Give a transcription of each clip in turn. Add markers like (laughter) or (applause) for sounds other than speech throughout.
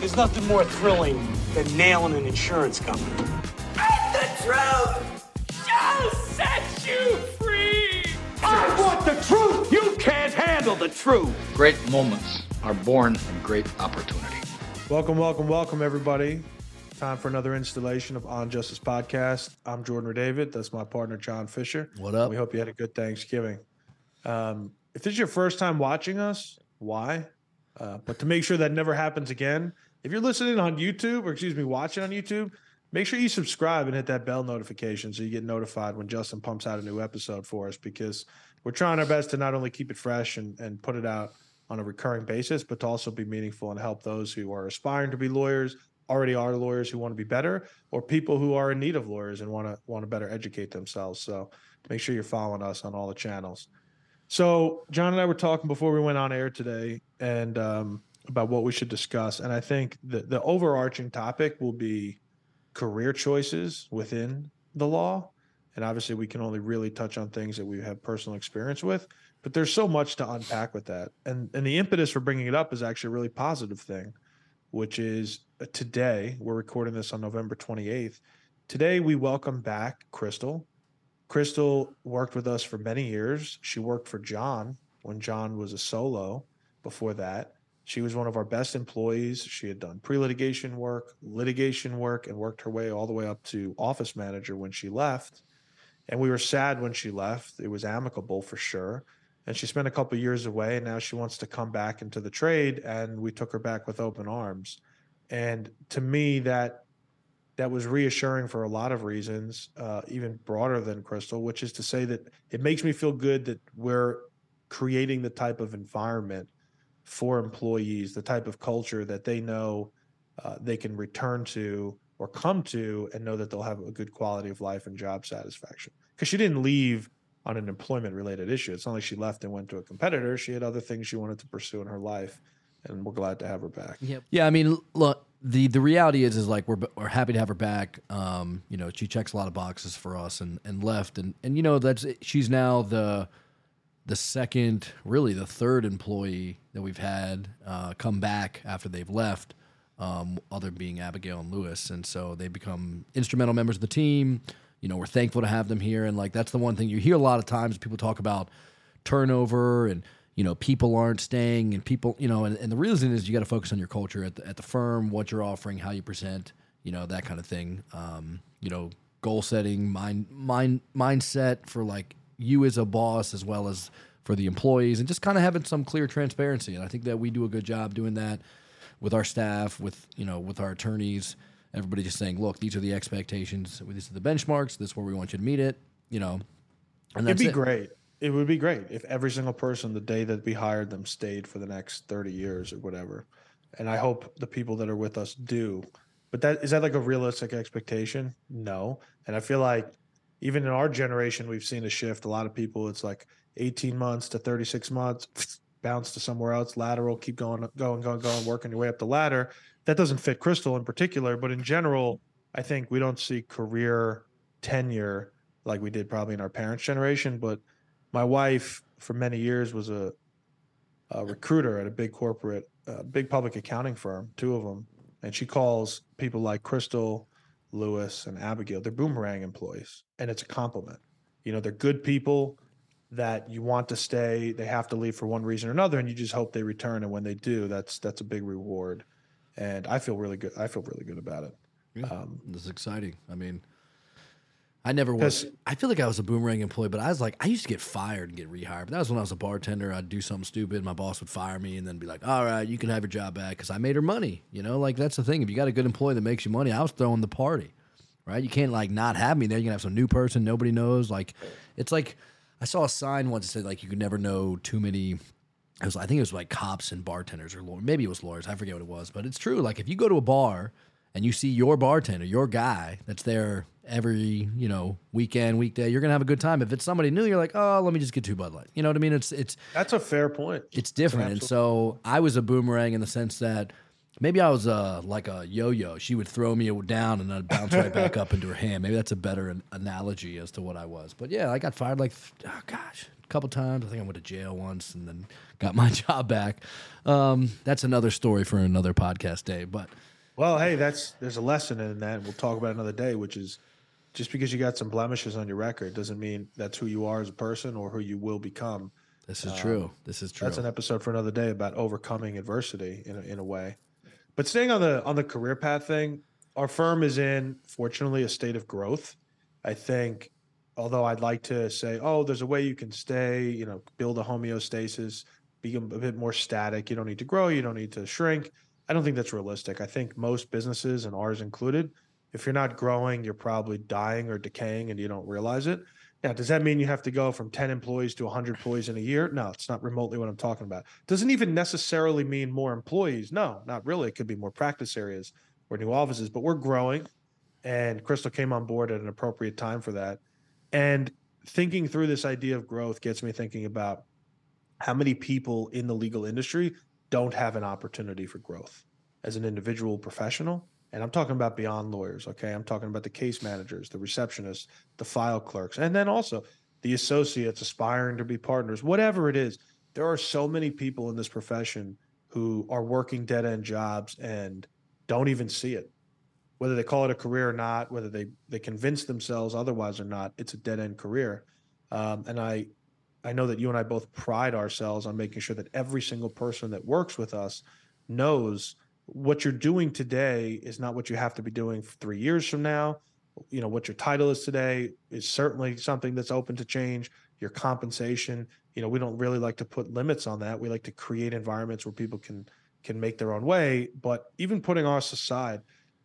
There's nothing more thrilling than nailing an insurance company. And the truth shall set you free. I want the truth! You can't handle the truth. Great moments are born from great opportunity. Welcome, welcome, welcome, everybody. Time for another installation of On Justice Podcast. I'm Jordan Redavid. That's my partner, John Fischer. What up? We hope you had a good Thanksgiving. Um, if this is your first time watching us, why? Uh, but to make sure that never happens again, if you're listening on YouTube, or excuse me, watching on YouTube, make sure you subscribe and hit that bell notification so you get notified when Justin pumps out a new episode for us because we're trying our best to not only keep it fresh and, and put it out on a recurring basis, but to also be meaningful and help those who are aspiring to be lawyers, already are lawyers who want to be better, or people who are in need of lawyers and want to want to better educate themselves. So make sure you're following us on all the channels. So John and I were talking before we went on air today, and um, about what we should discuss. And I think the the overarching topic will be career choices within the law. And obviously, we can only really touch on things that we have personal experience with. But there's so much to unpack with that. And and the impetus for bringing it up is actually a really positive thing, which is uh, today we're recording this on November 28th. Today we welcome back Crystal. Crystal worked with us for many years. She worked for John when John was a solo before that. She was one of our best employees. She had done pre litigation work, litigation work, and worked her way all the way up to office manager when she left. And we were sad when she left. It was amicable for sure. And she spent a couple years away, and now she wants to come back into the trade. And we took her back with open arms. And to me, that that was reassuring for a lot of reasons, uh, even broader than Crystal, which is to say that it makes me feel good that we're creating the type of environment for employees, the type of culture that they know uh, they can return to or come to and know that they'll have a good quality of life and job satisfaction. Because she didn't leave on an employment related issue. It's not like she left and went to a competitor. She had other things she wanted to pursue in her life. And we're glad to have her back. Yep. Yeah, I mean, look, the the reality is is like we're we're happy to have her back. Um, you know, she checks a lot of boxes for us and and left and and you know that's she's now the the second, really the third employee that we've had uh, come back after they've left. Um, other being Abigail and Lewis, and so they become instrumental members of the team. You know, we're thankful to have them here, and like that's the one thing you hear a lot of times. People talk about turnover and you know people aren't staying and people you know and, and the reason is you got to focus on your culture at the, at the firm what you're offering how you present you know that kind of thing um, you know goal setting mind mind mindset for like you as a boss as well as for the employees and just kind of having some clear transparency. And i think that we do a good job doing that with our staff with you know with our attorneys everybody just saying look these are the expectations. These are the benchmarks. This is where we want you to meet it you know? And it'd be it. great. It would be great if every single person the day that we hired them stayed for the next 30 years or whatever. And i hope the people that are with us do. But that is that like a realistic expectation? No. And i feel like even in our generation we've seen a shift. A lot of people it's like 18 months to 36 months (sniffs) bounce to somewhere else lateral keep going going going going working your way up the ladder. That doesn't fit crystal in particular but in general i think we don't see career tenure like we did probably in our parents generation but my wife for many years was a, a recruiter at a big corporate, uh, big public accounting firm, two of them, and she calls people like Crystal, Lewis, and Abigail they're boomerang employees, and it's a compliment. You know, they're good people that you want to stay. They have to leave for one reason or another, and you just hope they return. And when they do, that's that's a big reward. And I feel really good. I feel really good about it. Yeah, um, this is exciting. I mean, I never was. I feel like I was a boomerang employee, but I was like, I used to get fired and get rehired. But that was when I was a bartender. I'd do something stupid. My boss would fire me and then be like, all right, you can have your job back because I made her money. You know, like that's the thing. If you got a good employee that makes you money, I was throwing the party, right? You can't like not have me there. You can have some new person nobody knows. Like, it's like I saw a sign once that said like you could never know too many. It was, I think it was like cops and bartenders or maybe it was lawyers. I forget what it was, but it's true. Like if you go to a bar and you see your bartender, your guy that's there every you know weekend, weekday, you're gonna have a good time. If it's somebody new, you're like, oh, let me just get two Bud Light. You know what I mean? It's it's that's a fair point. It's different, and so I was a boomerang in the sense that maybe I was uh, like a yo-yo. She would throw me down and I'd bounce right back up into her hand. Maybe that's a better an- analogy as to what I was. But yeah, I got fired like oh gosh, a couple times. I think I went to jail once and then got my (laughs) job back. Um, that's another story for another podcast day. But Well, hey, that's there's a lesson in that. We'll talk about another day, which is just because you got some blemishes on your record doesn't mean that's who you are as a person or who you will become. this is true. Um, this is true. That's an episode for another day about overcoming adversity in a, in a way. But staying on the on the career path thing, our firm is in fortunately a state of growth. I think, although I'd like to say, oh, there's a way you can stay, you know, build a homeostasis, become a bit more static. You don't need to grow. You don't need to shrink. I don't think that's realistic. I think most businesses and ours included, if you're not growing, you're probably dying or decaying and you don't realize it. Now, does that mean you have to go from 10 employees to 100 employees in a year? No, it's not remotely what I'm talking about. Doesn't even necessarily mean more employees. No, not really. It could be more practice areas or new offices, but we're growing. And Crystal came on board at an appropriate time for that. And thinking through this idea of growth gets me thinking about how many people in the legal industry don't have an opportunity for growth as an individual professional. And I'm talking about beyond lawyers, okay? I'm talking about the case managers, the receptionists, the file clerks, and then also the associates aspiring to be partners, whatever it is. There are so many people in this profession who are working dead end jobs and don't even see it. Whether they call it a career or not, whether they they convince themselves otherwise or not, it's a dead end career. Um, and I I know that you and I both pride ourselves on making sure that every single person that works with us knows what you're doing today is not what you have to be doing three years from now. You know, what your title is today is certainly something that's open to change. Your compensation, you know, we don't really like to put limits on that. We like to create environments where people can can make their own way. But even putting us aside,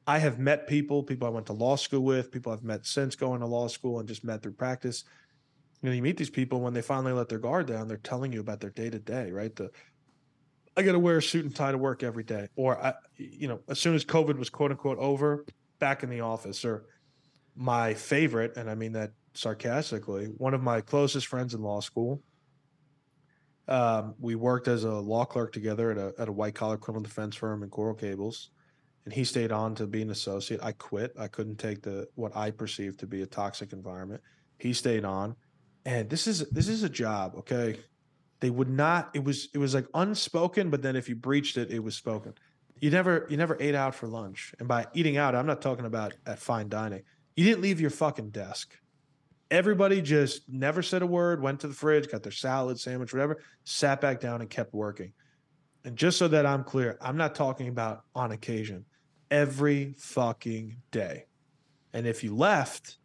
I have met people, people I went to law school with, people I've met since going to law school and just met through practice you know, you meet these people when they finally let their guard down, they're telling you about their day to day, right? The I got to wear a suit and tie to work every day, or I, you know, as soon as COVID was quote unquote over, back in the office. Or my favorite, and I mean that sarcastically, one of my closest friends in law school. Um, we worked as a law clerk together at a at a white collar criminal defense firm in Coral Gables, and he stayed on to be an associate. I quit. I couldn't take the what I perceived to be a toxic environment. He stayed on and this is this is a job okay? They would not it was it was like unspoken but then if you breached it it was spoken. You never you never ate out for lunch and by eating out i'm not talking about at fine dining. You didn't leave your fucking desk. Everybody just never said a word went to the fridge got their salad sandwich whatever sat back down and kept working. And just so that i'm clear i'm not talking about on occasion every fucking day. And if you left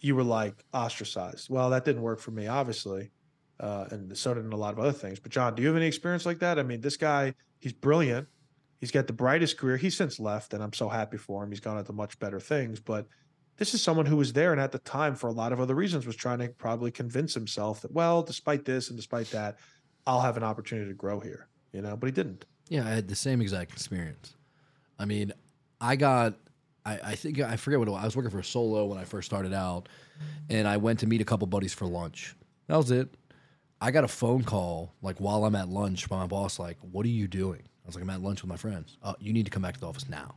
you were like ostracized. Well, that didn't work for me, obviously, uh, and so didn't a lot of other things. But John, do you have any experience like that? I mean, this guy, he's brilliant. He's got the brightest career. He's since left, and I'm so happy for him. He's gone into much better things. But this is someone who was there, and at the time, for a lot of other reasons, was trying to probably convince himself that, well, despite this and despite that, I'll have an opportunity to grow here. You know, but he didn't. Yeah, I had the same exact experience. I mean, I got I, I think I forget what it was. I was working for Solo when I first started out, and I went to meet a couple buddies for lunch. That was it. I got a phone call like while I'm at lunch by my boss, like, "What are you doing?" I was like, "I'm at lunch with my friends. Uh, you need to come back to the office now."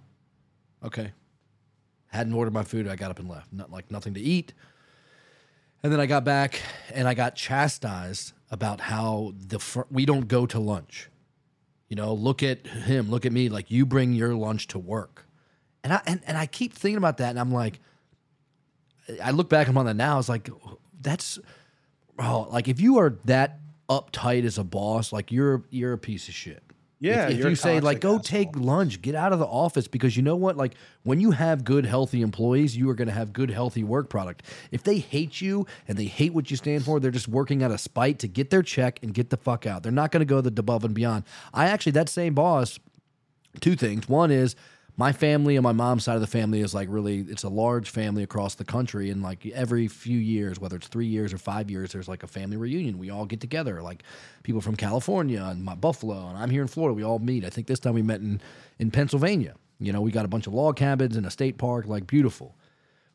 Okay. Hadn't ordered my food. I got up and left. Not like nothing to eat. And then I got back and I got chastised about how the fr- we don't go to lunch. You know, look at him, look at me. Like you bring your lunch to work. And I and, and I keep thinking about that, and I'm like, I look back on that now. It's like that's oh, like if you are that uptight as a boss, like you're you're a piece of shit. Yeah, if, if you say like go asshole. take lunch, get out of the office because you know what? Like when you have good, healthy employees, you are going to have good, healthy work product. If they hate you and they hate what you stand for, they're just working out of spite to get their check and get the fuck out. They're not going to go the above and beyond. I actually that same boss two things. One is my family and my mom's side of the family is like really it's a large family across the country and like every few years whether it's three years or five years there's like a family reunion. We all get together like people from california and my buffalo and i'm here in florida we all meet. I think this time we met in in pennsylvania. You know we got a bunch of log cabins in a state park like beautiful.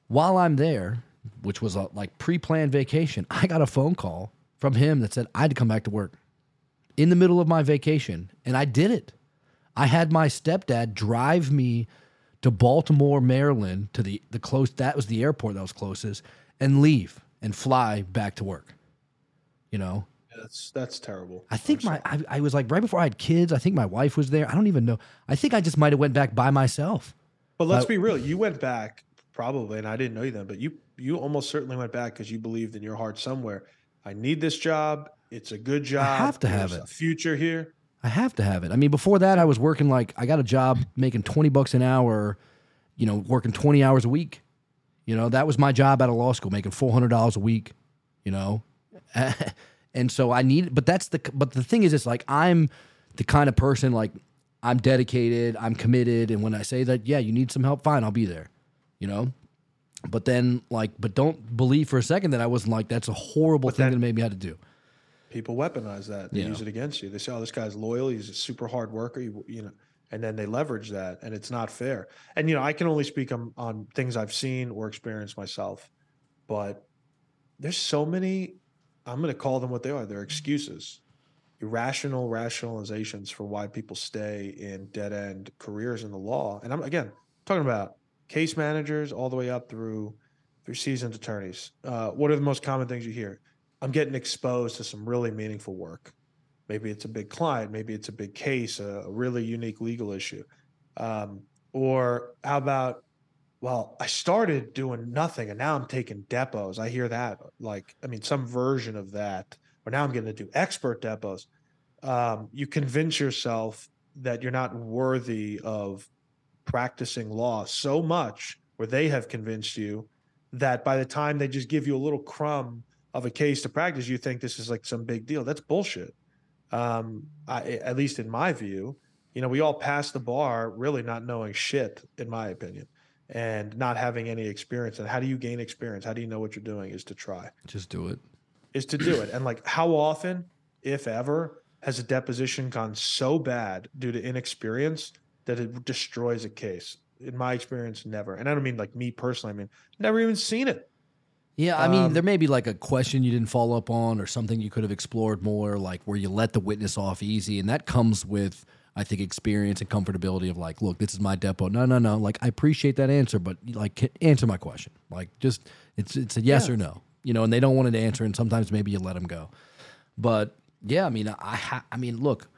While i'm there which was a like pre-planned vacation i got a phone call from him that said i had to come back to work in the middle of my vacation and i did it I had my stepdad drive me to Baltimore, Maryland, to the the close that was the airport that was closest, and leave and fly back to work. You know, That's that's terrible. I think my I, I was like right before I had kids. I think my wife was there. I don't even know. I think I just might have went back by myself. But let's Uh, be real. You went back probably, and I didn't know you then, but you you almost certainly went back because you believed in your heart somewhere. I need this job. It's a good job. I have to have it. A future here. I have to have it. I mean, before that, I was working like I got a job making twenty bucks an hour. You know, working twenty hours a week. You know, that was my job out of law school, making four hundred dollars a week. You know, (laughs) and so I need. But that's the. But the thing is, it's like I'm the kind of person like I'm dedicated, I'm committed, and when I say that, yeah, you need some help, fine, I'll be there. You know. But then, like, but don't believe for a second that I wasn't like that's a horrible thing then- that made me have to do. People weaponize that. They Yeah. use it against you. They say, "Oh, this guy's loyal. He's a super hard worker." You, you know, and then they leverage that, and it's not fair. And you know, I can only speak on, on things I've seen or experienced myself, but there's so many. I'm going to call them what they are. They're excuses, irrational rationalizations for why people stay in dead end careers in the law. And I'm again talking about case managers all the way up through through seasoned attorneys. Uh, what are the most common things you hear? I'm getting exposed to some really meaningful work. Maybe it's a big client, maybe it's a big case, a, a really unique legal issue. Um, or how about, well, I started doing nothing and now I'm taking depos. I hear that, like, I mean, some version of that. Or now I'm getting to do expert depos. Um, you convince yourself that you're not worthy of practicing law so much, where they have convinced you that by the time they just give you a little crumb of a case to practice, you think this is like some big deal. That's bullshit. Um, I, at least in my view, you know, we all pass the bar really not knowing shit, in my opinion, and not having any experience. And how do you gain experience? How do you know what you're doing? Is to try, Just do it. is to do it. And like, how often, if ever, has a deposition gone so bad due to inexperience that it destroys a case? In my experience, never. And I don't mean like me personally. I mean, never even seen it. Yeah, I mean, Um, there may be like a question you didn't follow up on or something you could have explored more, like where you let the witness off easy. And that comes with, I think, experience and comfortability of like, look, this is my depo. No, no, no. Like, I appreciate that answer, but like, answer my question. Like, just, it's, it's a yes Yeah. or no, you know, and they don't want to answer. And sometimes maybe you let them go. But yeah, I mean, I, ha- I mean, look,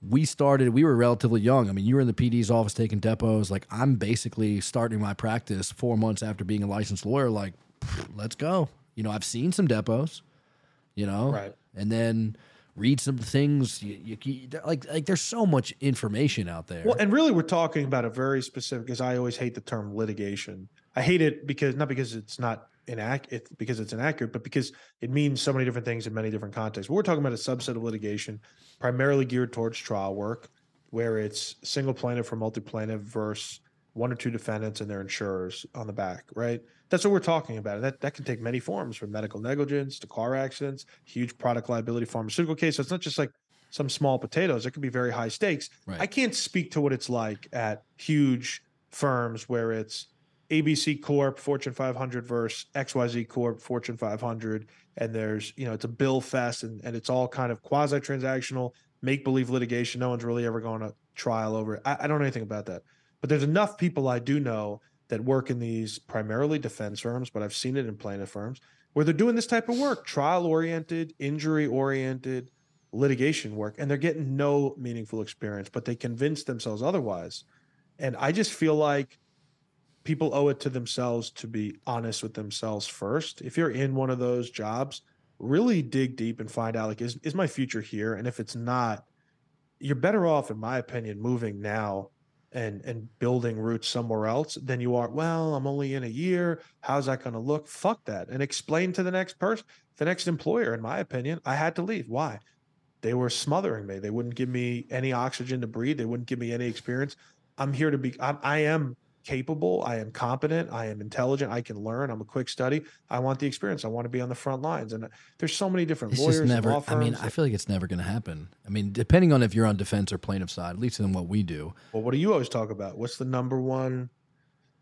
we started, we were relatively young. I mean, you were in the PD's office taking depos. Like, I'm basically starting my practice four months after being a licensed lawyer. Like, let's go. You know, I've seen some depos, you know, Right. and then read some things. You, you, like, like there's so much information out there. Well, and really, we're talking about a very specific. Because I always hate the term litigation. I hate it because not because it's not inaccurate, because it's inaccurate, but because it means so many different things in many different contexts. But we're talking about a subset of litigation, primarily geared towards trial work, where it's single plaintiff or multi plaintiff versus one or two defendants and their insurers on the back, right? That's what we're talking about. And that, that can take many forms from medical negligence to car accidents, huge product liability pharmaceutical case. So it's not just like some small potatoes. It could be very high stakes. Right. I can't speak to what it's like at huge firms where it's ABC Corp, Fortune 500 versus XYZ Corp, Fortune 500. And there's, you know, it's a bill fest and, and it's all kind of quasi transactional, make believe litigation. No one's really ever going to trial over it. I, I don't know anything about that. But there's enough people I do know that work in these primarily defense firms, but I've seen it in plaintiff firms where they're doing this type of work, trial oriented, injury oriented litigation work, and they're getting no meaningful experience, but they convince themselves otherwise. And I just feel like people owe it to themselves to be honest with themselves first. If you're in one of those jobs, really dig deep and find out like is is my future here? And if it's not, you're better off, in my opinion, moving now and and building roots somewhere else than you are. Well, I'm only in a year. How's that going to look? Fuck that, and explain to the next person, the next employer. In my opinion, I had to leave. Why? They were smothering me. They wouldn't give me any oxygen to breathe. They wouldn't give me any experience. I'm here to be. I'm, I am capable. I am competent. I am intelligent. I can learn. I'm a quick study. I want the experience. I want to be on the front lines. And uh, there's so many different it's lawyers, never. I mean, I feel like it's never going to happen. I mean, depending on if you're on defense or plaintiff side, at least in what we do. Well, what do you always talk about? What's the number one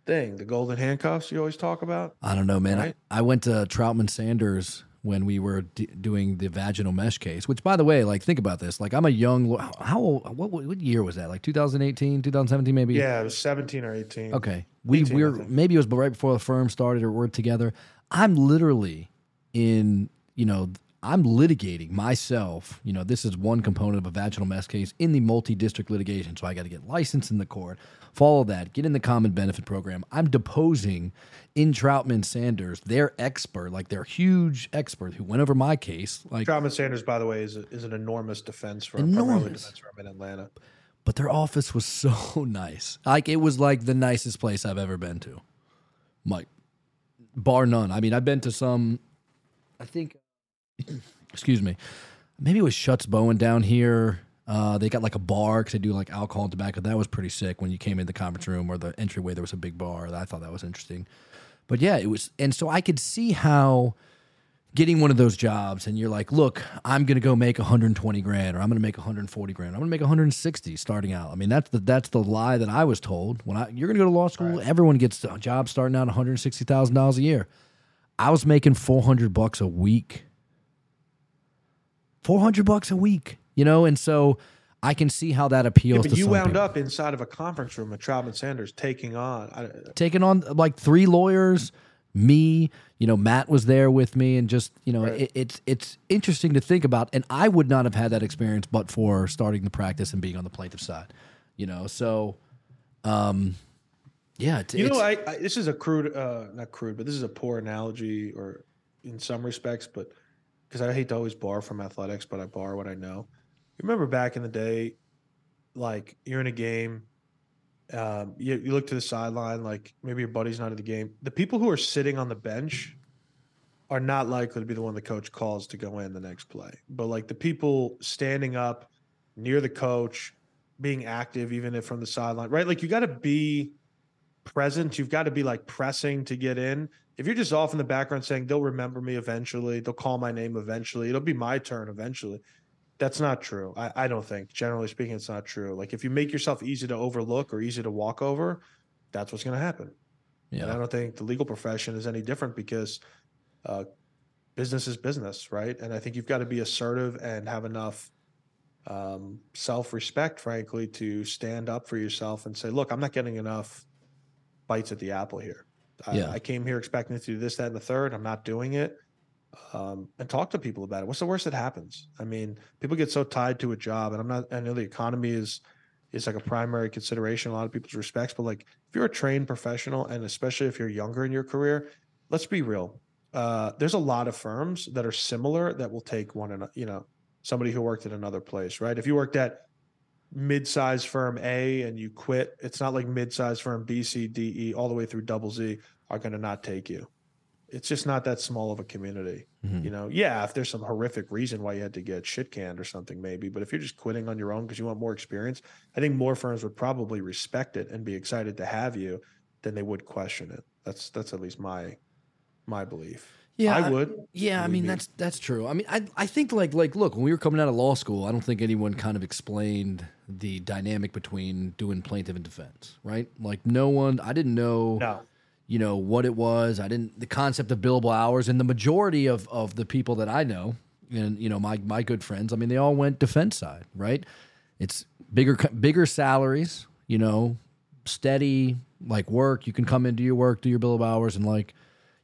thing? The golden handcuffs you always talk about? I don't know, man. Right. I, I went to Troutman Sanders when we were d- doing the vaginal mesh case. Which, by the way, like think about this. Like I'm a young. How old? What, what year was that? Like 2018, 2017, maybe. Yeah, it was 17 or 18. Okay. We 18, we're maybe it was right before the firm started or we're together. I'm literally in, you know, I'm litigating myself. You know, this is one component of a vaginal mesh case in the multi-district litigation. So I got to get licensed in the court, follow that, get in the common benefit program. I'm deposing in Troutman Sanders, their expert, like their huge expert who went over my case. Like Troutman Sanders, by the way, is, a, is an enormous defense firm, Enormous. defense firm in Atlanta. but their office was so (laughs) nice. Like it was like the nicest place I've ever been to. Mike, bar none. I mean, I've been to some. I think, excuse me, maybe it was Shutts Bowen down here. Uh, they got like a bar because they do like alcohol and tobacco. That was pretty sick. When you came in the conference room or the entryway, there was a big bar. I thought that was interesting. But yeah, it was, and so I could see how getting one of those jobs and you're like, look, I'm going to go make 120 grand or I'm going to make 140 grand. I'm going to make 160 starting out. I mean, that's the that's the lie that I was told. When I you're going to go to law school, everyone gets a job starting out $160,000 a year. I was making 400 bucks a week. 400 bucks a week, you know, and so I can see how that Yeah, appeals but to you wound people. up inside of a conference room with Troutman Sanders taking on. I, taking on like three lawyers me you know matt was there with me and just you know it, it's it's interesting to think about and i would not have had that experience but for starting the practice and being on the plaintiff side you know so um yeah it's, You know, it's- I, I this is a crude, uh, not crude, but this is a poor analogy, or in some respects, but because I hate to always bar from athletics, but I bar what I know. You remember back in the day, like you're in a game, um, you, you look to the sideline, like maybe your buddy's not in the game. The people who are sitting on the bench are not likely to be the one the coach calls to go in the next play, but like the people standing up near the coach, being active, even if from the sideline, right? Like you got to be present. You've got to be like pressing to get in. If you're just off in the background saying they'll remember me eventually, they'll call my name eventually, it'll be my turn eventually. That's not true. I, I don't think, generally speaking, it's not true. Like if you make yourself easy to overlook or easy to walk over, that's what's going to happen. And I don't think the legal profession is any different because uh, business is business, right? And I think you've got to be assertive and have enough um, self respect, frankly, to stand up for yourself and say, look, I'm not getting enough bites at the apple here. I, Yeah. I came here expecting to do this, that, and the third. I'm not doing it. Um, and talk to people about it. What's the worst that happens? I mean, people get so tied to a job, and I'm not. I know the economy is is like a primary consideration in a lot of people's respects, but like if you're a trained professional, and especially if you're younger in your career, let's be real. Uh, there's a lot of firms that are similar that will take one and you know somebody who worked at another place, right? If you worked at mid-sized firm A and you quit, it's not like mid-sized firm B, C, D, E, all the way through double Z are going to not take you. It's just not that small of a community. Mhm. You know, yeah, if there's some horrific reason why you had to get shit canned or something, maybe. But if you're just quitting on your own because you want more experience, I think more firms would probably respect it and be excited to have you than they would question it. That's that's at least my my belief. Yeah, I I- would. Yeah, I mean me. that's that's true. I mean, I I think like like look, when we were coming out of law school, I don't think anyone kind of explained the dynamic between doing plaintiff and defense, right? Like no one, I didn't know, No. you know, what it was. I didn't the concept of billable hours, and the majority of of the people that I know, and you know my my good friends, I mean, they all went defense side, right? It's bigger bigger salaries, you know, steady like work. You can come into your work, do your billable hours, and like,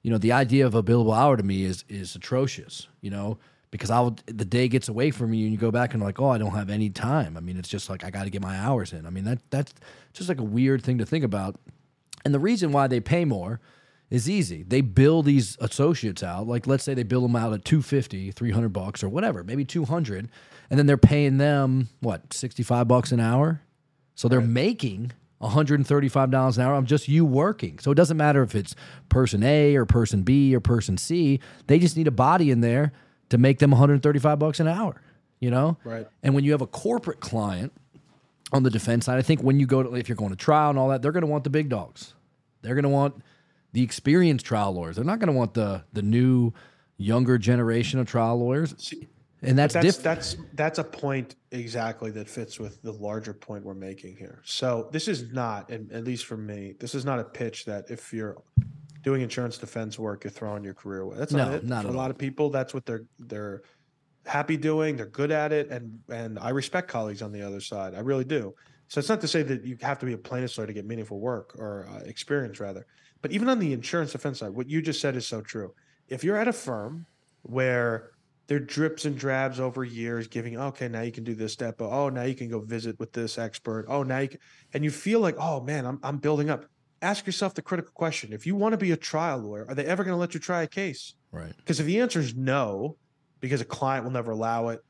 you know, the idea of a billable hour to me is is atrocious. You know, because I'll the day gets away from you and you go back and like, oh, I don't have any time. I mean, it's just like I got to get my hours in. I mean, that that's just like a weird thing to think about. And the reason why they pay more is easy. They bill these associates out. Like let's say they bill them out at 250, 300 bucks or whatever, maybe 200, and then they're paying them what, 65 bucks an hour? So they're making $135 an hour on just you working. So it doesn't matter if it's person A or person B or person C. They just need a body in there to make them 135 bucks an hour, you know? Right. And when you have a corporate client on the defense side, I think when you go to if you're going to trial and all that, they're going to want the big dogs. They're going to want the experienced trial lawyers. They're not going to want the the new younger generation of trial lawyers. And that's, that's different. that's that's a point exactly that fits with the larger point we're making here. So this is not, and at least for me, this is not a pitch that if you're doing insurance defense work, you're throwing your career away. That's No, not it. not for a lot of people, that's what they're they're happy doing. They're good at it, and and I respect colleagues on the other side. I really do. So it's not to say that you have to be a plaintiff's lawyer to get meaningful work or uh, experience, rather. But even on the insurance defense side, what you just said is so true. If you're at a firm where they're drips and drabs over years, giving okay, now you can do this step. Oh, now you can go visit with this expert. Oh, now you can, and you feel like, oh man, I'm I'm building up. Ask yourself the critical question: If you want to be a trial lawyer, are they ever going to let you try a case? Right. Because if the answer is no, because a client will never allow it,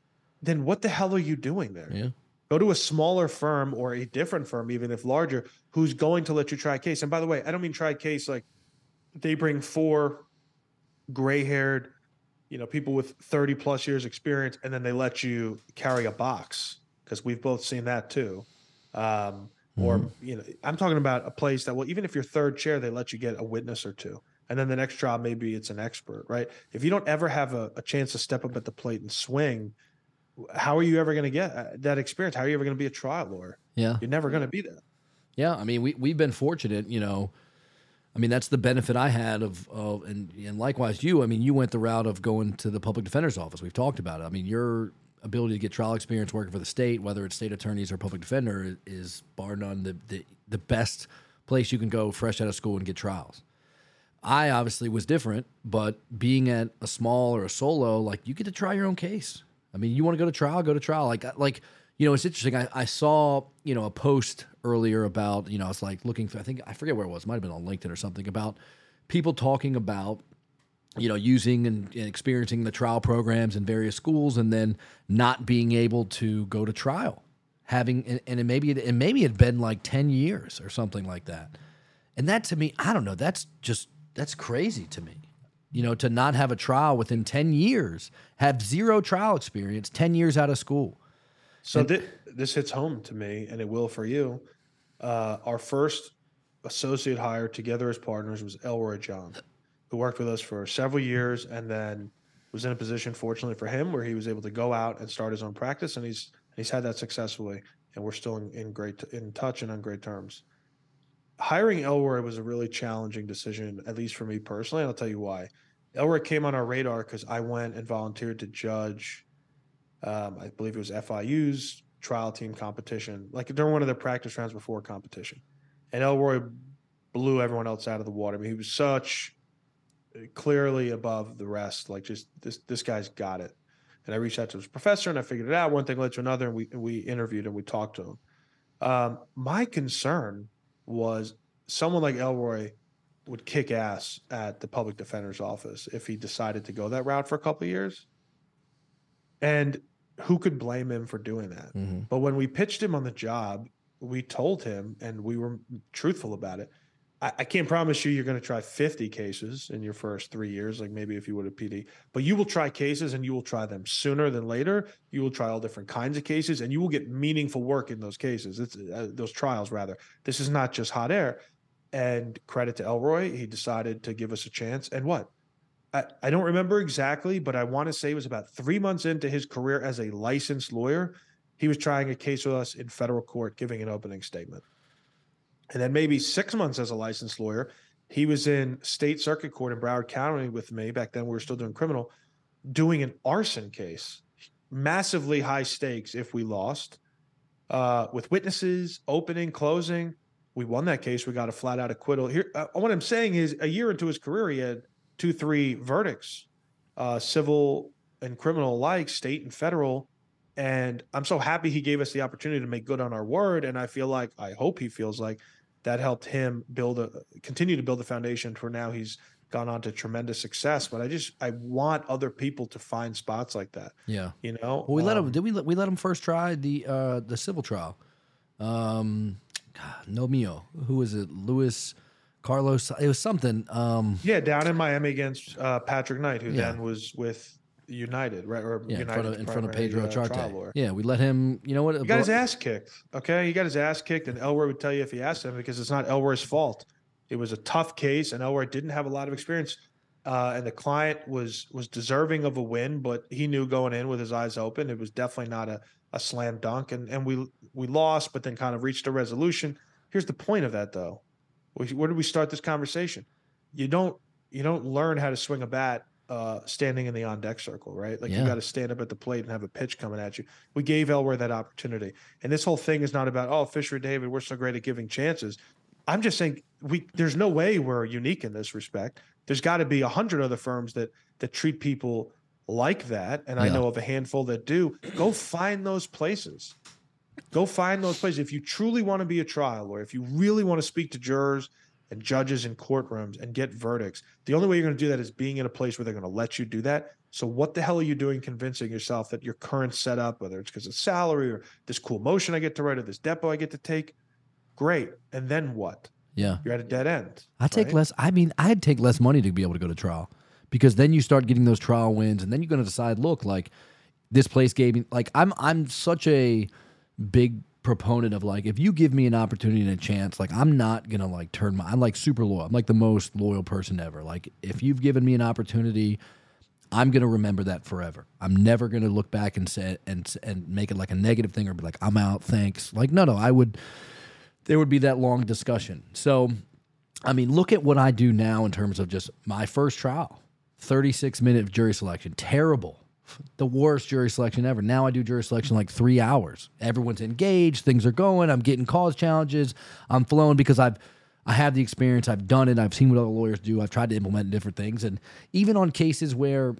then what the hell are you doing there? Yeah. Go to a smaller firm or a different firm, even if larger, who's going to let you try a case. And by the way, I don't mean try a case like they bring four gray haired, you know, people with 30 plus years experience, and then they let you carry a box because we've both seen that too. Um, or, you know, I'm talking about a place that, well, even if you're third chair, they let you get a witness or two. And then the next job, maybe it's an expert, right? If you don't ever have a, a chance to step up at the plate and swing, how are you ever going to get uh, that experience? How are you ever going to be a trial lawyer? Yeah. You're never going to be that. Yeah, I mean, we we've been fortunate, you know. I mean, that's the benefit I had of of and and likewise you. I mean, you went the route of going to the public defender's office. We've talked about it. I mean, your ability to get trial experience working for the state, whether it's state attorneys or public defender, is bar none the the, the best place you can go fresh out of school and get trials. I obviously was different, but being at a small or a solo, like you get to try your own case. I mean, you want to go to trial, go to trial. Like like you know, it's interesting. I, I saw, you know, a post earlier about, you know, it's like looking I think, I forget where it was, it might have been on LinkedIn or something about people talking about, you know, using and, and experiencing the trial programs in various schools and then not being able to go to trial. Having, and, and it maybe, it, and maybe it had been like 10 years or something like that. And that to me, I don't know, that's just, that's crazy to me. You know, to not have a trial within 10 years, have zero trial experience, 10 years out of school. So thi- this hits home to me, and it will for you. Uh, our first associate hire together as partners was Elroy John, who worked with us for several years, and then was in a position, fortunately for him, where he was able to go out and start his own practice, and he's he's had that successfully, and we're still in, in great in touch and on great terms. Hiring Elroy was a really challenging decision, at least for me personally, and I'll tell you why. Elroy came on our radar because I went and volunteered to judge um, I believe it was FIU's trial team competition, like during one of their practice rounds before competition. And Elroy blew everyone else out of the water. I mean, he was such uh, clearly above the rest. Like, just this this guy's got it. And I reached out to his professor and I figured it out. One thing led to another, and we we interviewed and we talked to him. Um, my concern was someone like Elroy would kick ass at the public defender's office if he decided to go that route for a couple years. And who could blame him for doing that? Mm-hmm. But when we pitched him on the job, we told him and we were truthful about it. I, I can't promise you you're going to try 50 cases in your first three years, like maybe if you would have PD, but you will try cases and you will try them sooner than later. You will try all different kinds of cases and you will get meaningful work in those cases. It's uh, those trials, rather. This is not just hot air. And credit to Elroy, he decided to give us a chance. And what? I, I don't remember exactly, but I want to say it was about three months into his career as a licensed lawyer. He was trying a case with us in federal court, giving an opening statement. And then maybe six months as a licensed lawyer, he was in state circuit court in Broward County with me. Back then, we were still doing criminal, doing an arson case, massively high stakes if we lost, uh, with witnesses, opening, closing. We won that case. We got a flat out acquittal. Here, uh, what I'm saying is, a year into his career, he had two, three verdicts, uh, civil and criminal alike, state and federal. And I'm so happy he gave us the opportunity to make good on our word. And I feel like, I hope he feels like that helped him build a, continue to build the foundation for now he's gone on to tremendous success. But I just, I want other people to find spots like that. Yeah. You know, Well, we let Um, him. Did we? Let, we let him first try the uh, the civil trial. Um, God, no mio. Who was it? Louis Carlos. It was something. Um, Yeah, down in Miami against uh, Patrick Knight, who Yeah. then was with United, right? Or yeah, in front of in front of Pedro Echarte. Yeah. Yeah, we let him. You know what? He got his ass kicked. Okay, he got his ass kicked, and Elroy would tell you if he asked him because it's not Elroy's fault. It was a tough case, and Elroy didn't have a lot of experience, uh, and the client was was deserving of a win, but he knew going in with his eyes open, it was definitely not a, a slam dunk, and and we we lost, but then kind of reached a resolution. Here's the point of that, though. Where did we start this conversation? You don't you don't learn how to swing a bat uh, standing in the on deck circle, right? Like Yeah. you got to stand up at the plate and have a pitch coming at you. We gave Elroy that opportunity, and this whole thing is not about oh Fischer Redavid, we're so great at giving chances. I'm just saying we there's no way we're unique in this respect. There's got to be a hundred other firms that that treat people like that, and I know of a handful that do, go find those places. Go find those places. If you truly want to be a trial lawyer, if you really want to speak to jurors and judges in courtrooms and get verdicts, the only way you're going to do that is being in a place where they're going to let you do that. So, what the hell are you doing convincing yourself that your current setup, whether it's because of salary or this cool motion I get to write or this depo I get to take, great. And then what? Yeah. You're at a dead end. I take right? less. I mean, I'd take less money to be able to go to trial because then you start getting those trial wins, and then you're going to decide. Look, like this place gave me. Like I'm, I'm such a big proponent of like if you give me an opportunity and a chance, like I'm not gonna like turn my. I'm like super loyal. I'm like the most loyal person ever. Like if you've given me an opportunity. I'm gonna remember that forever. I'm never gonna look back and say and and make it like a negative thing or be like I'm out. Thanks. Like no, no. I would. There would be that long discussion. So I mean, look at what I do now in terms of just my first trial 36 minute jury selection. Terrible. The worst jury selection ever. Now I do jury selection like three hours. Everyone's engaged. Things are going. I'm getting cause challenges. I'm flowing because I've I have the experience. I've done it. I've seen what other lawyers do. I've tried to implement different things. And even on cases where,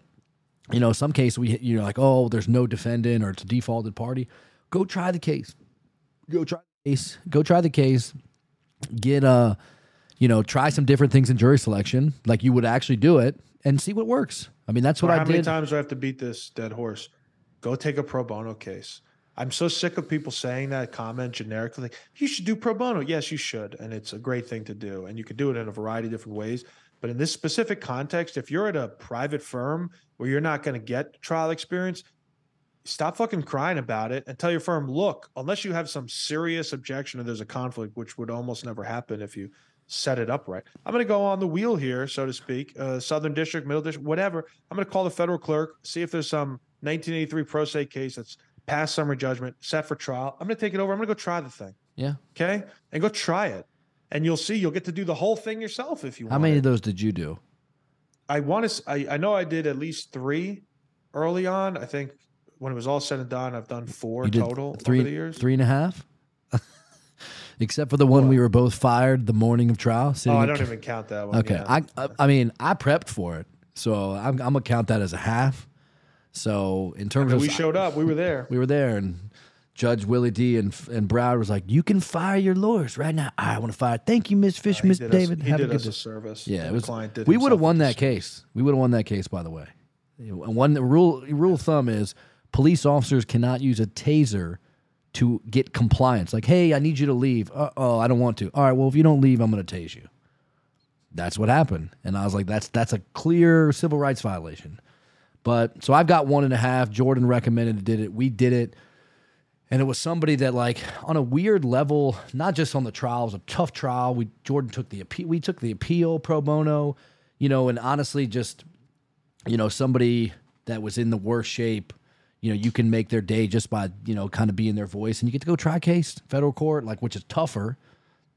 you know, some cases we you're like, oh, there's no defendant or it's a defaulted party. Go try the case. Go try the case. Go try the case. Get a, you know, try some different things in jury selection, like you would actually do it, and see what works. I mean, that's what Or I how many times do I have to beat this dead horse? Go take a pro bono case. I'm so sick of people saying that comment generically. You should do pro bono. Yes, you should. And it's a great thing to do. And you can do it in a variety of different ways. But in this specific context, if you're at a private firm where you're not going to get trial experience, stop fucking crying about it and tell your firm, look, unless you have some serious objection or there's a conflict, which would almost never happen if you set it up right. I'm going to go on the wheel here, so to speak, uh, Southern District, Middle District, whatever. I'm going to call the federal clerk, see if there's some 1983 pro se case that's past summary judgment, set for trial. I'm going to take it over. I'm going to go try the thing. yeah. Okay. And go try it. And you'll see, you'll get to do the whole thing yourself if you How want. How many it. of those did you do? I want to. I, I know I did at least three early on. I think when it was all said and done, I've done four total three, over the years. three and a half. Except for the one we were both fired the morning of trial. Oh, I don't even count that one. Okay, yeah. I, I I mean I prepped for it, so I'm, I'm gonna count that as a half. So in terms And of we showed up. We were there. we were there, and Judge Willie D and and Broward was like, "You can fire your lawyers right now." Ah, I want to fire. Thank you, Miss Fish, He Miss us- David. he Have a did good us a service. Yeah, it the was. client did We would have won that case. We would have won that case, by the way. And one rule rule of thumb is police officers cannot use a taser to get compliance. Like, hey, I need you to leave. Uh, oh, I don't want to. All right, well, if you don't leave, I'm going to tase you. That's what happened, and I was like, that's that's a clear civil rights violation. But so I've got one and a half. Jordan recommended did it. We did it. And it was somebody that, like, on a weird level, not just on the trial, it was a tough trial. We Jordan took the appeal. We took the appeal pro bono, you know, and honestly, just you know, somebody that was in the worst shape. You know, you can make their day just by you know, kind of being their voice, and you get to go try a case, federal court, like which is tougher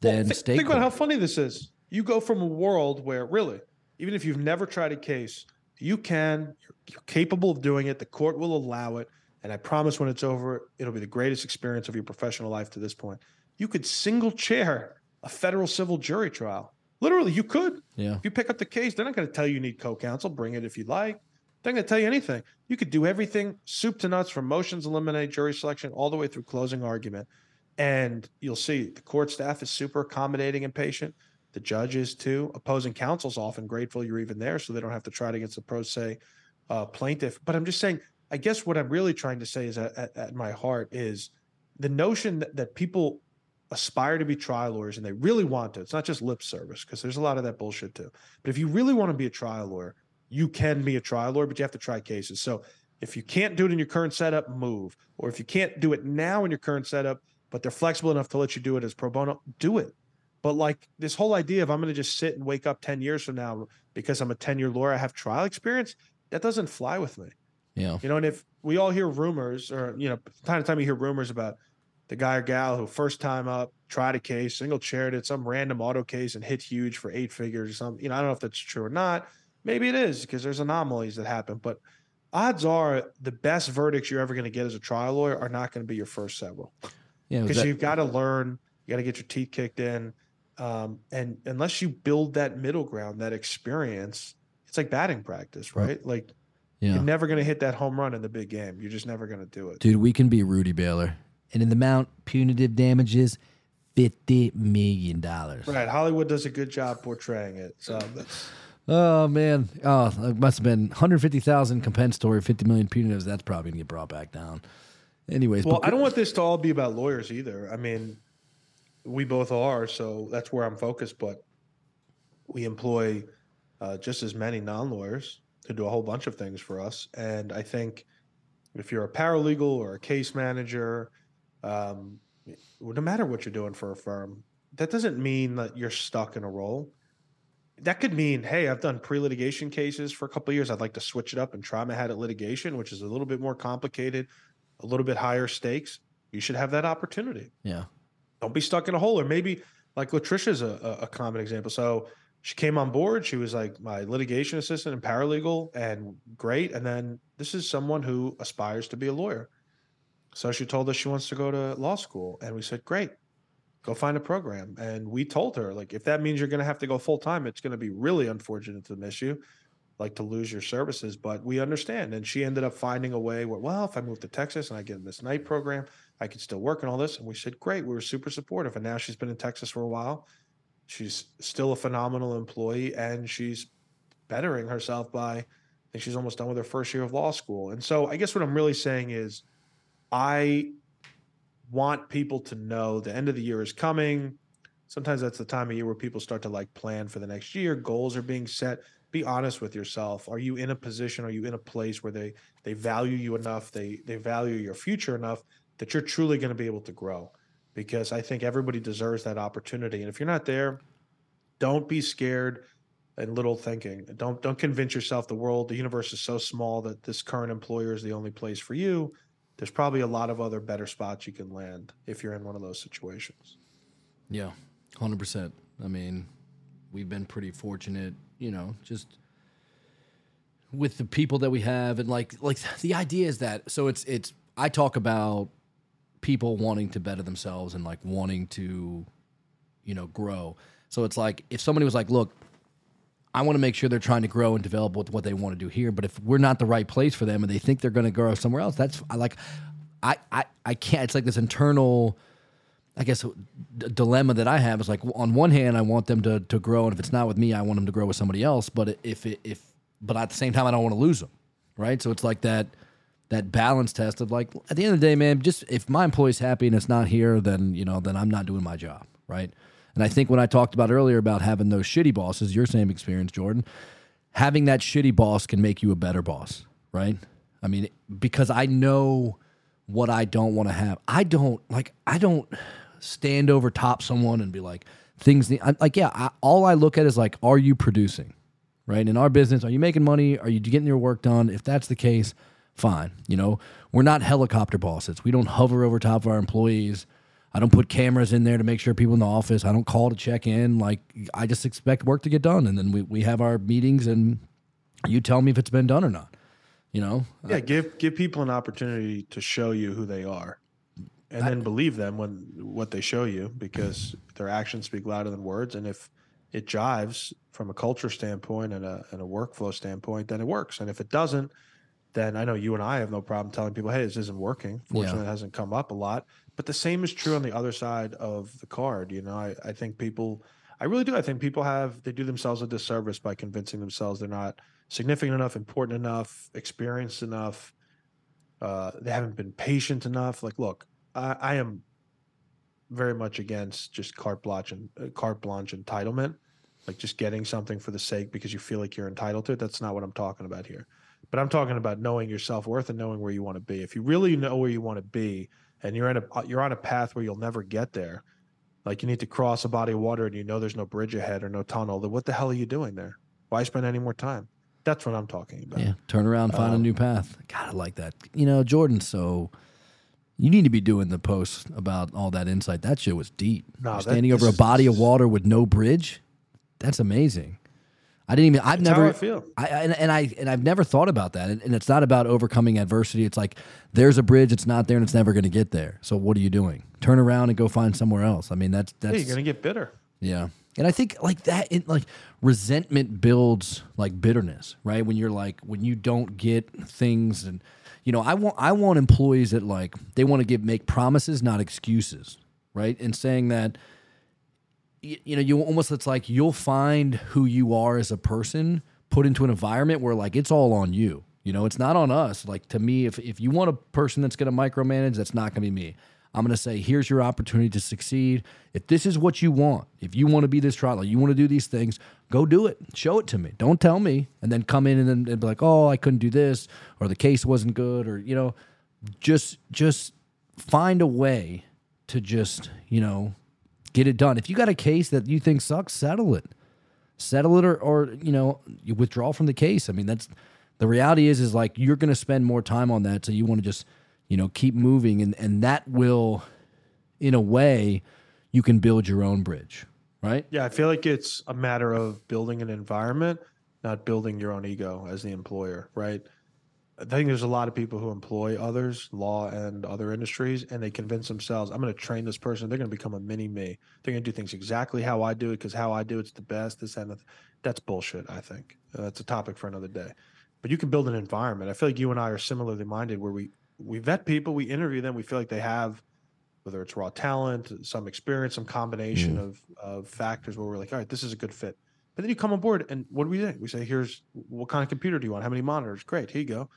than Thi- state Think court. about how funny this is. You go from a world where, really, even if you've never tried a case, you can, you're, you're capable of doing it. The court will allow it. And I promise when it's over, it'll be the greatest experience of your professional life to this point. You could single chair a federal civil jury trial. Literally, you could. yeah, If you pick up the case, they're not going to tell you you need co-counsel. Bring it if you like. They're going to tell you anything. You could do everything, soup to nuts, from motions, in limine, jury selection, all the way through closing argument. And you'll see the court staff is super accommodating and patient. The judge is too. Opposing counsel's often grateful you're even there, so they don't have to try to against the pro se uh, plaintiff. But I'm just saying, I guess what I'm really trying to say is at, at, at my heart is the notion that, that people aspire to be trial lawyers and they really want to. It's not just lip service because there's a lot of that bullshit too. But if you really want to be a trial lawyer, you can be a trial lawyer, but you have to try cases. So if you can't do it in your current setup, move. Or if you can't do it now in your current setup, but they're flexible enough to let you do it as pro bono, do it. But like this whole idea of I'm going to just sit and wake up 10 years from now because I'm a 10 year lawyer, I have trial experience, that doesn't fly with me. yeah, You know, and if we all hear rumors, or you know, time to time you hear rumors about the guy or gal who first time up tried a case, single chaired it, some random auto case, and hit huge for eight figures or something. You know, I don't know if that's true or not. Maybe it is because there's anomalies that happen, but odds are the best verdicts you're ever going to get as a trial lawyer are not going to be your first several yeah. because that- you've got to learn, you got to get your teeth kicked in, um, and unless you build that middle ground, that experience, it's like batting practice, Right. right? Like Yeah. You're never going to hit that home run in the big game. You're just never going to do it. Dude, we can be Rudy Baylor. And in the amount, punitive damages, $50 million. Right. Hollywood does a good job portraying it. So that's Oh, man. Oh, it must have been 150,000 compensatory, 50 million punitives. That's probably going to get brought back down. Anyways, well. I don't want this to all be about lawyers either. I mean, we both are, so that's where I'm focused. But we employ uh, just as many non-lawyers to do a whole bunch of things for us. And I think if you're a paralegal or a case manager, um, no matter what you're doing for a firm, that doesn't mean that you're stuck in a role. That could mean, hey, I've done pre-litigation cases for a couple of years. I'd like to switch it up and try my hat at litigation, which is a little bit more complicated, a little bit higher stakes. You should have that opportunity yeah. don't be stuck in a hole. Or maybe like Latricia's a, a, a common example. So she came on board. She was like my litigation assistant and paralegal, and great. And then this is someone who aspires to be a lawyer. So she told us she wants to go to law school, and we said, great, go find a program. And we told her like if that means you're going to have to go full time, it's going to be really unfortunate to miss you. Like to lose your services, but we understand. And she ended up finding a way where, well, if I move to Texas and I get in this night program, I could still work and all this. And we said, great. We were super supportive. And now she's been in Texas for a while. She's still a phenomenal employee and she's bettering herself by, I think she's almost done with her first year of law school. And so I guess what I'm really saying is I want people to know the end of the year is coming. Sometimes that's the time of year where people start to like plan for the next year. Goals are being set. Be honest with yourself. Are you in a position? Are you in a place where they they value you enough? They they value your future enough that you're truly going to be able to grow. Because I think everybody deserves that opportunity. And if you're not there, don't be scared and little thinking. Don't don't convince yourself the world, the universe is so small that this current employer is the only place for you. There's probably a lot of other better spots you can land if you're in one of those situations. Yeah, hundred percent. I mean, we've been pretty fortunate, you know, just with the people that we have, and like, like the idea is that. So it's it's. I talk about people wanting to better themselves and like wanting to, you know, grow. So it's like if somebody was like, look. I want to make sure they're trying to grow and develop with what they want to do here. But if we're not the right place for them and they think they're going to grow somewhere else, that's I like, I, I, I can't. It's like this internal, I guess uh, d- dilemma that I have is like on one hand I want them to to grow and if it's not with me I want them to grow with somebody else but if it, if but at the same time I don't want to lose them right so it's like that that balance test of like at the end of the day man just if my employee's happy and it's not here then you know then I'm not doing my job right and I think when I talked about earlier about having those shitty bosses your same experience Jordan having that shitty boss can make you a better boss right? I mean because I know what I don't want to have. I don't like I don't stand over top someone and be like things need, I, like yeah I, all i look at is like are you producing right? In our business are you making money? Are you getting your work done? If that's the case fine you know? We're not helicopter bosses. We don't hover over top of our employees i don't put cameras in there to make sure people in the office i don't call to check in like i just expect work to get done and then we, we have our meetings and you tell me if it's been done or not you know Yeah, give give people an opportunity to show you who they are. And then believe them when what they show you because their actions speak louder than words. And if it jives from a culture standpoint and a and a workflow standpoint, then it works. And if it doesn't, then I know you and I have no problem telling people, hey, this isn't working. Fortunately, it hasn't come up a lot. But the same is true on the other side of the card. You know, I, I think people I really do. I think people have they do themselves a disservice by convincing themselves they're not significant enough, important enough, experienced enough. Uh, they haven't been patient enough. Like, look, I, I am very much against just carte blanche and uh, carte blanche entitlement, like just getting something for the sake because you feel like you're entitled to it. That's not what I'm talking about here. But I'm talking about knowing your self worth and knowing where you want to be. If you really know where you want to be, and you're in a you're on a path where you'll never get there, like you need to cross a body of water and you know there's no bridge ahead or no tunnel, then what the hell are you doing there? Why spend any more time? That's what I'm talking about. Yeah, turn around, find Um, a new path. God, I like that. You know, Jordan. So you need to be doing the posts about all that insight. That shit was deep. That- standing over a this is- body of water with no bridge. That's amazing. I didn't even. I've That's how never. I feel. I, and, and I and I've never thought about that. And, and it's not about overcoming adversity. It's like there's a bridge. It's not there, and it's never going to get there. So what are you doing? Turn around and go find somewhere else. I mean, that's that's you're gonna get bitter. yeah. And I think like that, it, like resentment builds like bitterness, right? When you're like when you don't get things, and you know, I want I want employees that like they want to give make promises, not excuses, right? And saying that, you, you know, you almost it's like you'll find who you are as a person put into an environment where like it's all on you. You know, it's not on us. Like to me, if if you want a person that's going to micromanage, that's not going to be me. I'm going to say, here's your opportunity to succeed. If this is what you want, if you want to be this trial, you want to do these things, go do it. Show it to me. Don't tell me, and then come in and then and be like, oh, I couldn't do this, or the case wasn't good, or you know, just just find a way to just you know get it done. If you got a case that you think sucks, settle it. Settle it, or or you know, you withdraw from the case. I mean, that's the reality is is like you're going to spend more time on that, so you want to just you know keep moving, and and that will, in a way, you can build your own bridge, right? Yeah, I feel like it's a matter of building an environment, not building your own ego as the employer, right? I think there's a lot of people who employ others, law and other industries, and they convince themselves, I'm going to train this person. They're going to become a mini me. They're going to do things exactly how I do it because how I do it's the best. This and that's bullshit. I think uh, that's a topic for another day. But you can build an environment. I feel like you and I are similarly minded, where we we vet people, we interview them, we feel like they have whether it's raw talent, some experience, some combination of of factors where we're like, all right, this is a good fit. But then you come on board, and what do we do? We say, here's what kind of computer do you want? How many monitors? Great, here you go.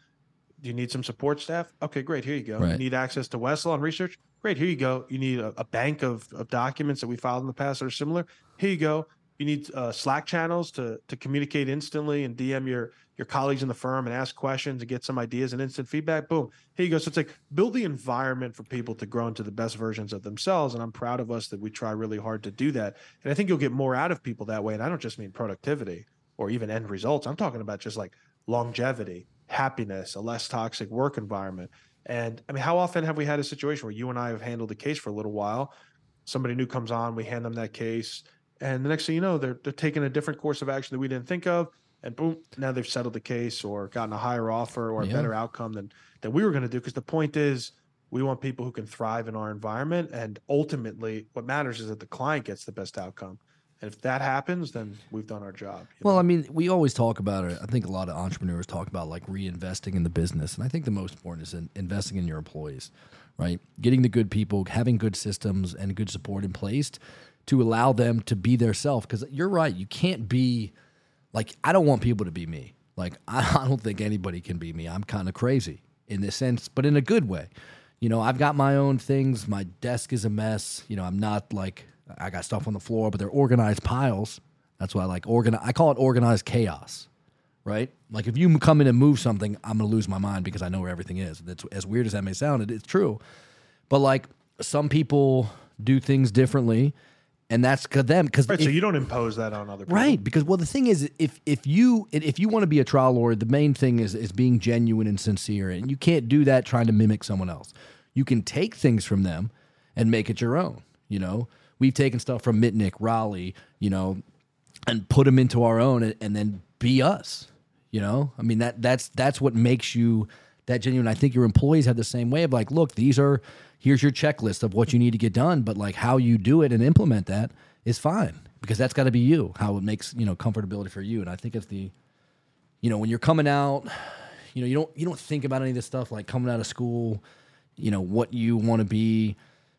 Do you need some support staff? Okay, great. Here you go. Right. You need access to Westlaw and research? Great. Here you go. You need a, a bank of, of documents that we filed in the past that are similar? Here you go. You need uh, Slack channels to to communicate instantly and DM your your colleagues in the firm and ask questions and get some ideas and instant feedback. Boom. Here you go. So it's like build the environment for people to grow into the best versions of themselves. And I'm proud of us that we try really hard to do that. And I think you'll get more out of people that way. And I don't just mean productivity or even end results. I'm talking about just like longevity, happiness, a less toxic work environment. And I mean, how often have we had a situation where you and I have handled a case for a little while? Somebody new comes on, we hand them that case, and the next thing you know, they're they're taking a different course of action that we didn't think of, and boom, now they've settled the case or gotten a higher offer or a Yeah. better outcome than than we were going to do. Because the point is, we want people who can thrive in our environment, and ultimately, what matters is that the client gets the best outcome. And if that happens, then we've done our job. Well, know? I mean, we always talk about it. I think a lot of entrepreneurs talk about like reinvesting in the business, and I think the most important is in investing in your employees, right? Getting the good people, having good systems and good support in place to allow them to be their self. Because you're right, you can't be like I don't want people to be me. Like I, (laughs) I don't think anybody can be me. I'm kind of crazy in this sense, but in a good way. You know, I've got my own things. My desk is a mess. You know, I'm not like I got stuff on the floor, but they're organized piles. That's why I like organize. I call it organized chaos, right? Like if you come in and move something, I'm gonna lose my mind because I know where everything is. That's as weird as that may sound. It, it's true, but like some people do things differently, and that's cause them because right. So you don't impose that on other people, Right, because well, the thing is, if if you if you want to be a trial lawyer, the main thing is is being genuine and sincere, and you can't do that trying to mimic someone else. You can take things from them and make it your own. You know, we've taken stuff from Mitnick, Raleigh, you know, and put them into our own, and, and then be us. You know, I mean that that's that's what makes you that genuine. I think your employees have the same way of like, look, these are here's your checklist of what you need to get done, but like how you do it and implement that is fine because that's got to be you. How it makes you know comfortability for you, and I think it's the, you know, when you're coming out, you know, you don't you don't think about any of this stuff like coming out of school, you know, what you want to be,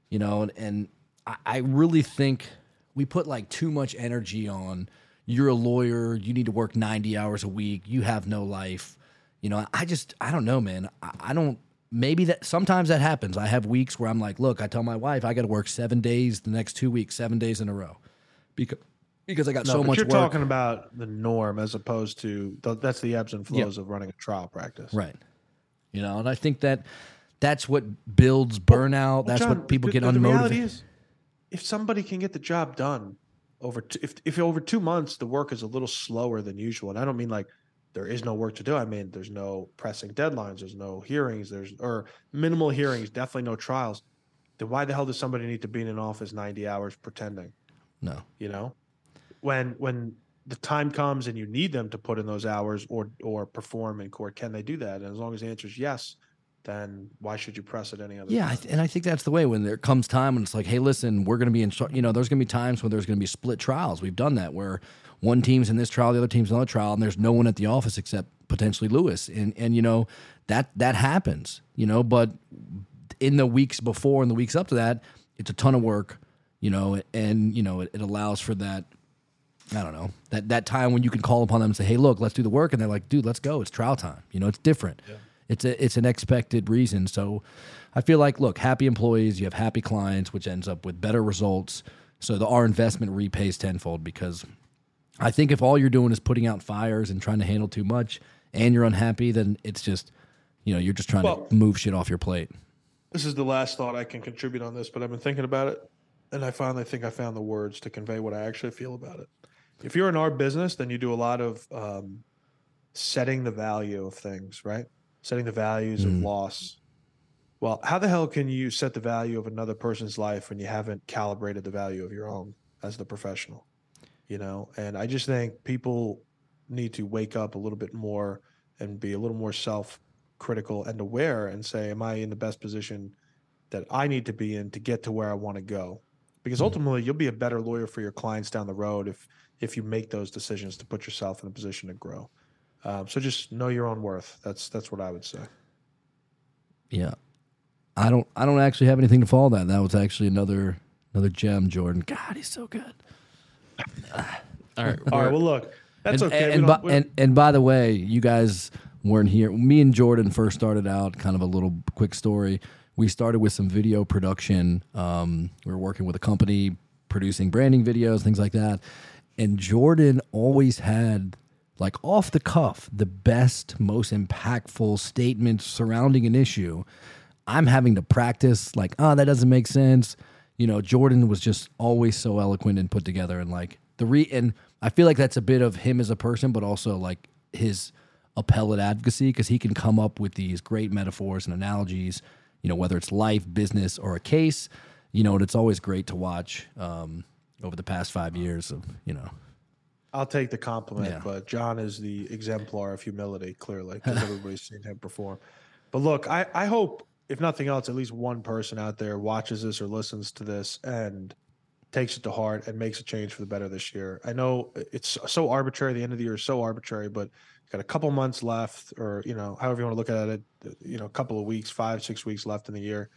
you know, and, and I, I really think we put like too much energy on you're a lawyer, you need to work 90 hours a week, you have no life. You know, I just I don't know, man. I, I don't maybe that sometimes that happens. I have weeks where I'm like, look, I tell my wife I got to work 7 days the next 2 weeks, 7 days in a row. Because because I got No, so but much you're work. talking about the norm as opposed to th- that's the ebbs and Yeah. flows of running a trial practice. Right. You know, and I think that that's what builds burnout. that's John, what people the- get the, the reality unmotivated. is, if somebody can get the job done over t- if if over two months the work is a little slower than usual, and I don't mean like there is no work to do. I mean there's no pressing deadlines, there's no hearings, there's or minimal hearings, definitely no trials. Then why the hell does somebody need to be in an office 90 hours pretending? No. you know when when the time comes and you need them to put in those hours or or perform in court can they do that and as long as the answer is yes then why should you press it any other Yeah, I time? th- and I think that's the way when there comes time when it's like, hey, listen, we're going to be in, you know, there's going to be times when there's going to be split trials. We've done that where one team's in this trial, the other team's in another trial, and there's no one at the office except potentially Lewis, and and you know that that happens, you know, but in the weeks before and the weeks up to that, it's a ton of work, you know, and you know it, it allows for that. I don't know that that time when you can call upon them and say, "Hey, look, let's do the work," and they're like, "Dude, let's go. It's trial time." You know, it's different. It's a it's an expected reason. So, I feel like, look, happy employees, you have happy clients, which ends up with better results. So the our investment repays tenfold because I think if all you're doing is putting out fires and trying to handle too much, and you're unhappy, then it's just, you know, you're just trying Well- to move shit off your plate. This is the last thought I can contribute on this, but I've been thinking about it, and I finally think I found the words to convey what I actually feel about it. If you're in our business, then you do a lot of um, setting the value of things, right? Setting the values of mm. loss. Well, how the hell can you set the value of another person's life when you haven't calibrated the value of your own as the professional? You know, and I just think people need to wake up a little bit more and be a little more self critical and aware and say, Am I in the best position that I need to be in to get to where I want to go? Because mm. ultimately you'll be a better lawyer for your clients down the road if if you make those decisions to put yourself in a position to grow. Um, so just know your own worth. That's that's what I would say. Yeah. I don't I don't actually have anything to follow that. That was actually another another gem, Jordan. God, he's so good. (sighs) All right. (laughs) All right. Well, look, that's and, okay. And, We by, and and by the way, you guys weren't here. Me and Jordan first started out. Kind of a little quick story. We started with some video production. Um, we were working with a company producing branding videos, things like that. And Jordan always had like off the cuff the best, most impactful statements surrounding an issue. I'm having to practice like, oh, that doesn't make sense. You know, Jordan was just always so eloquent and put together and like the re and I feel like that's a bit of him as a person, but also like his appellate advocacy because he can come up with these great metaphors and analogies, you know, whether it's life, business, or a case, you know, and it's always great to watch um, over the past five years of, you know, I'll take the compliment, Yeah. but John is the exemplar of humility, clearly, because (laughs) everybody's seen him perform. But look, I, I hope, if nothing else, at least one person out there watches this or listens to this and takes it to heart and makes a change for the better this year. I know it's so arbitrary. The end of the year is so arbitrary, but got a couple months left, or you know, however you want to look at it. You know, a couple of weeks, five, six weeks left in the year.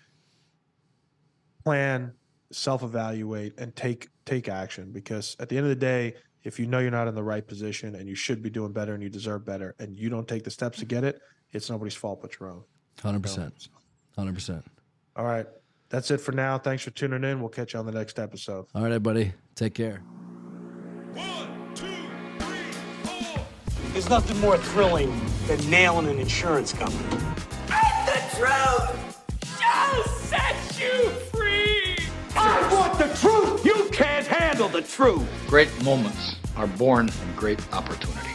Plan, self-evaluate, and take take action. Because at the end of the day, if you know you're not in the right position and you should be doing better and you deserve better, and you don't take the steps to get it, it's nobody's fault but your own. 100%. 100%. All right. That's it for now. Thanks for tuning in. We'll catch you on the next episode. All right, everybody. Take care. One, two, three, four. There's nothing more thrilling than nailing an insurance company. And the truth shall set you free. I want the truth. Can't handle the truth. Great moments are born from great opportunity.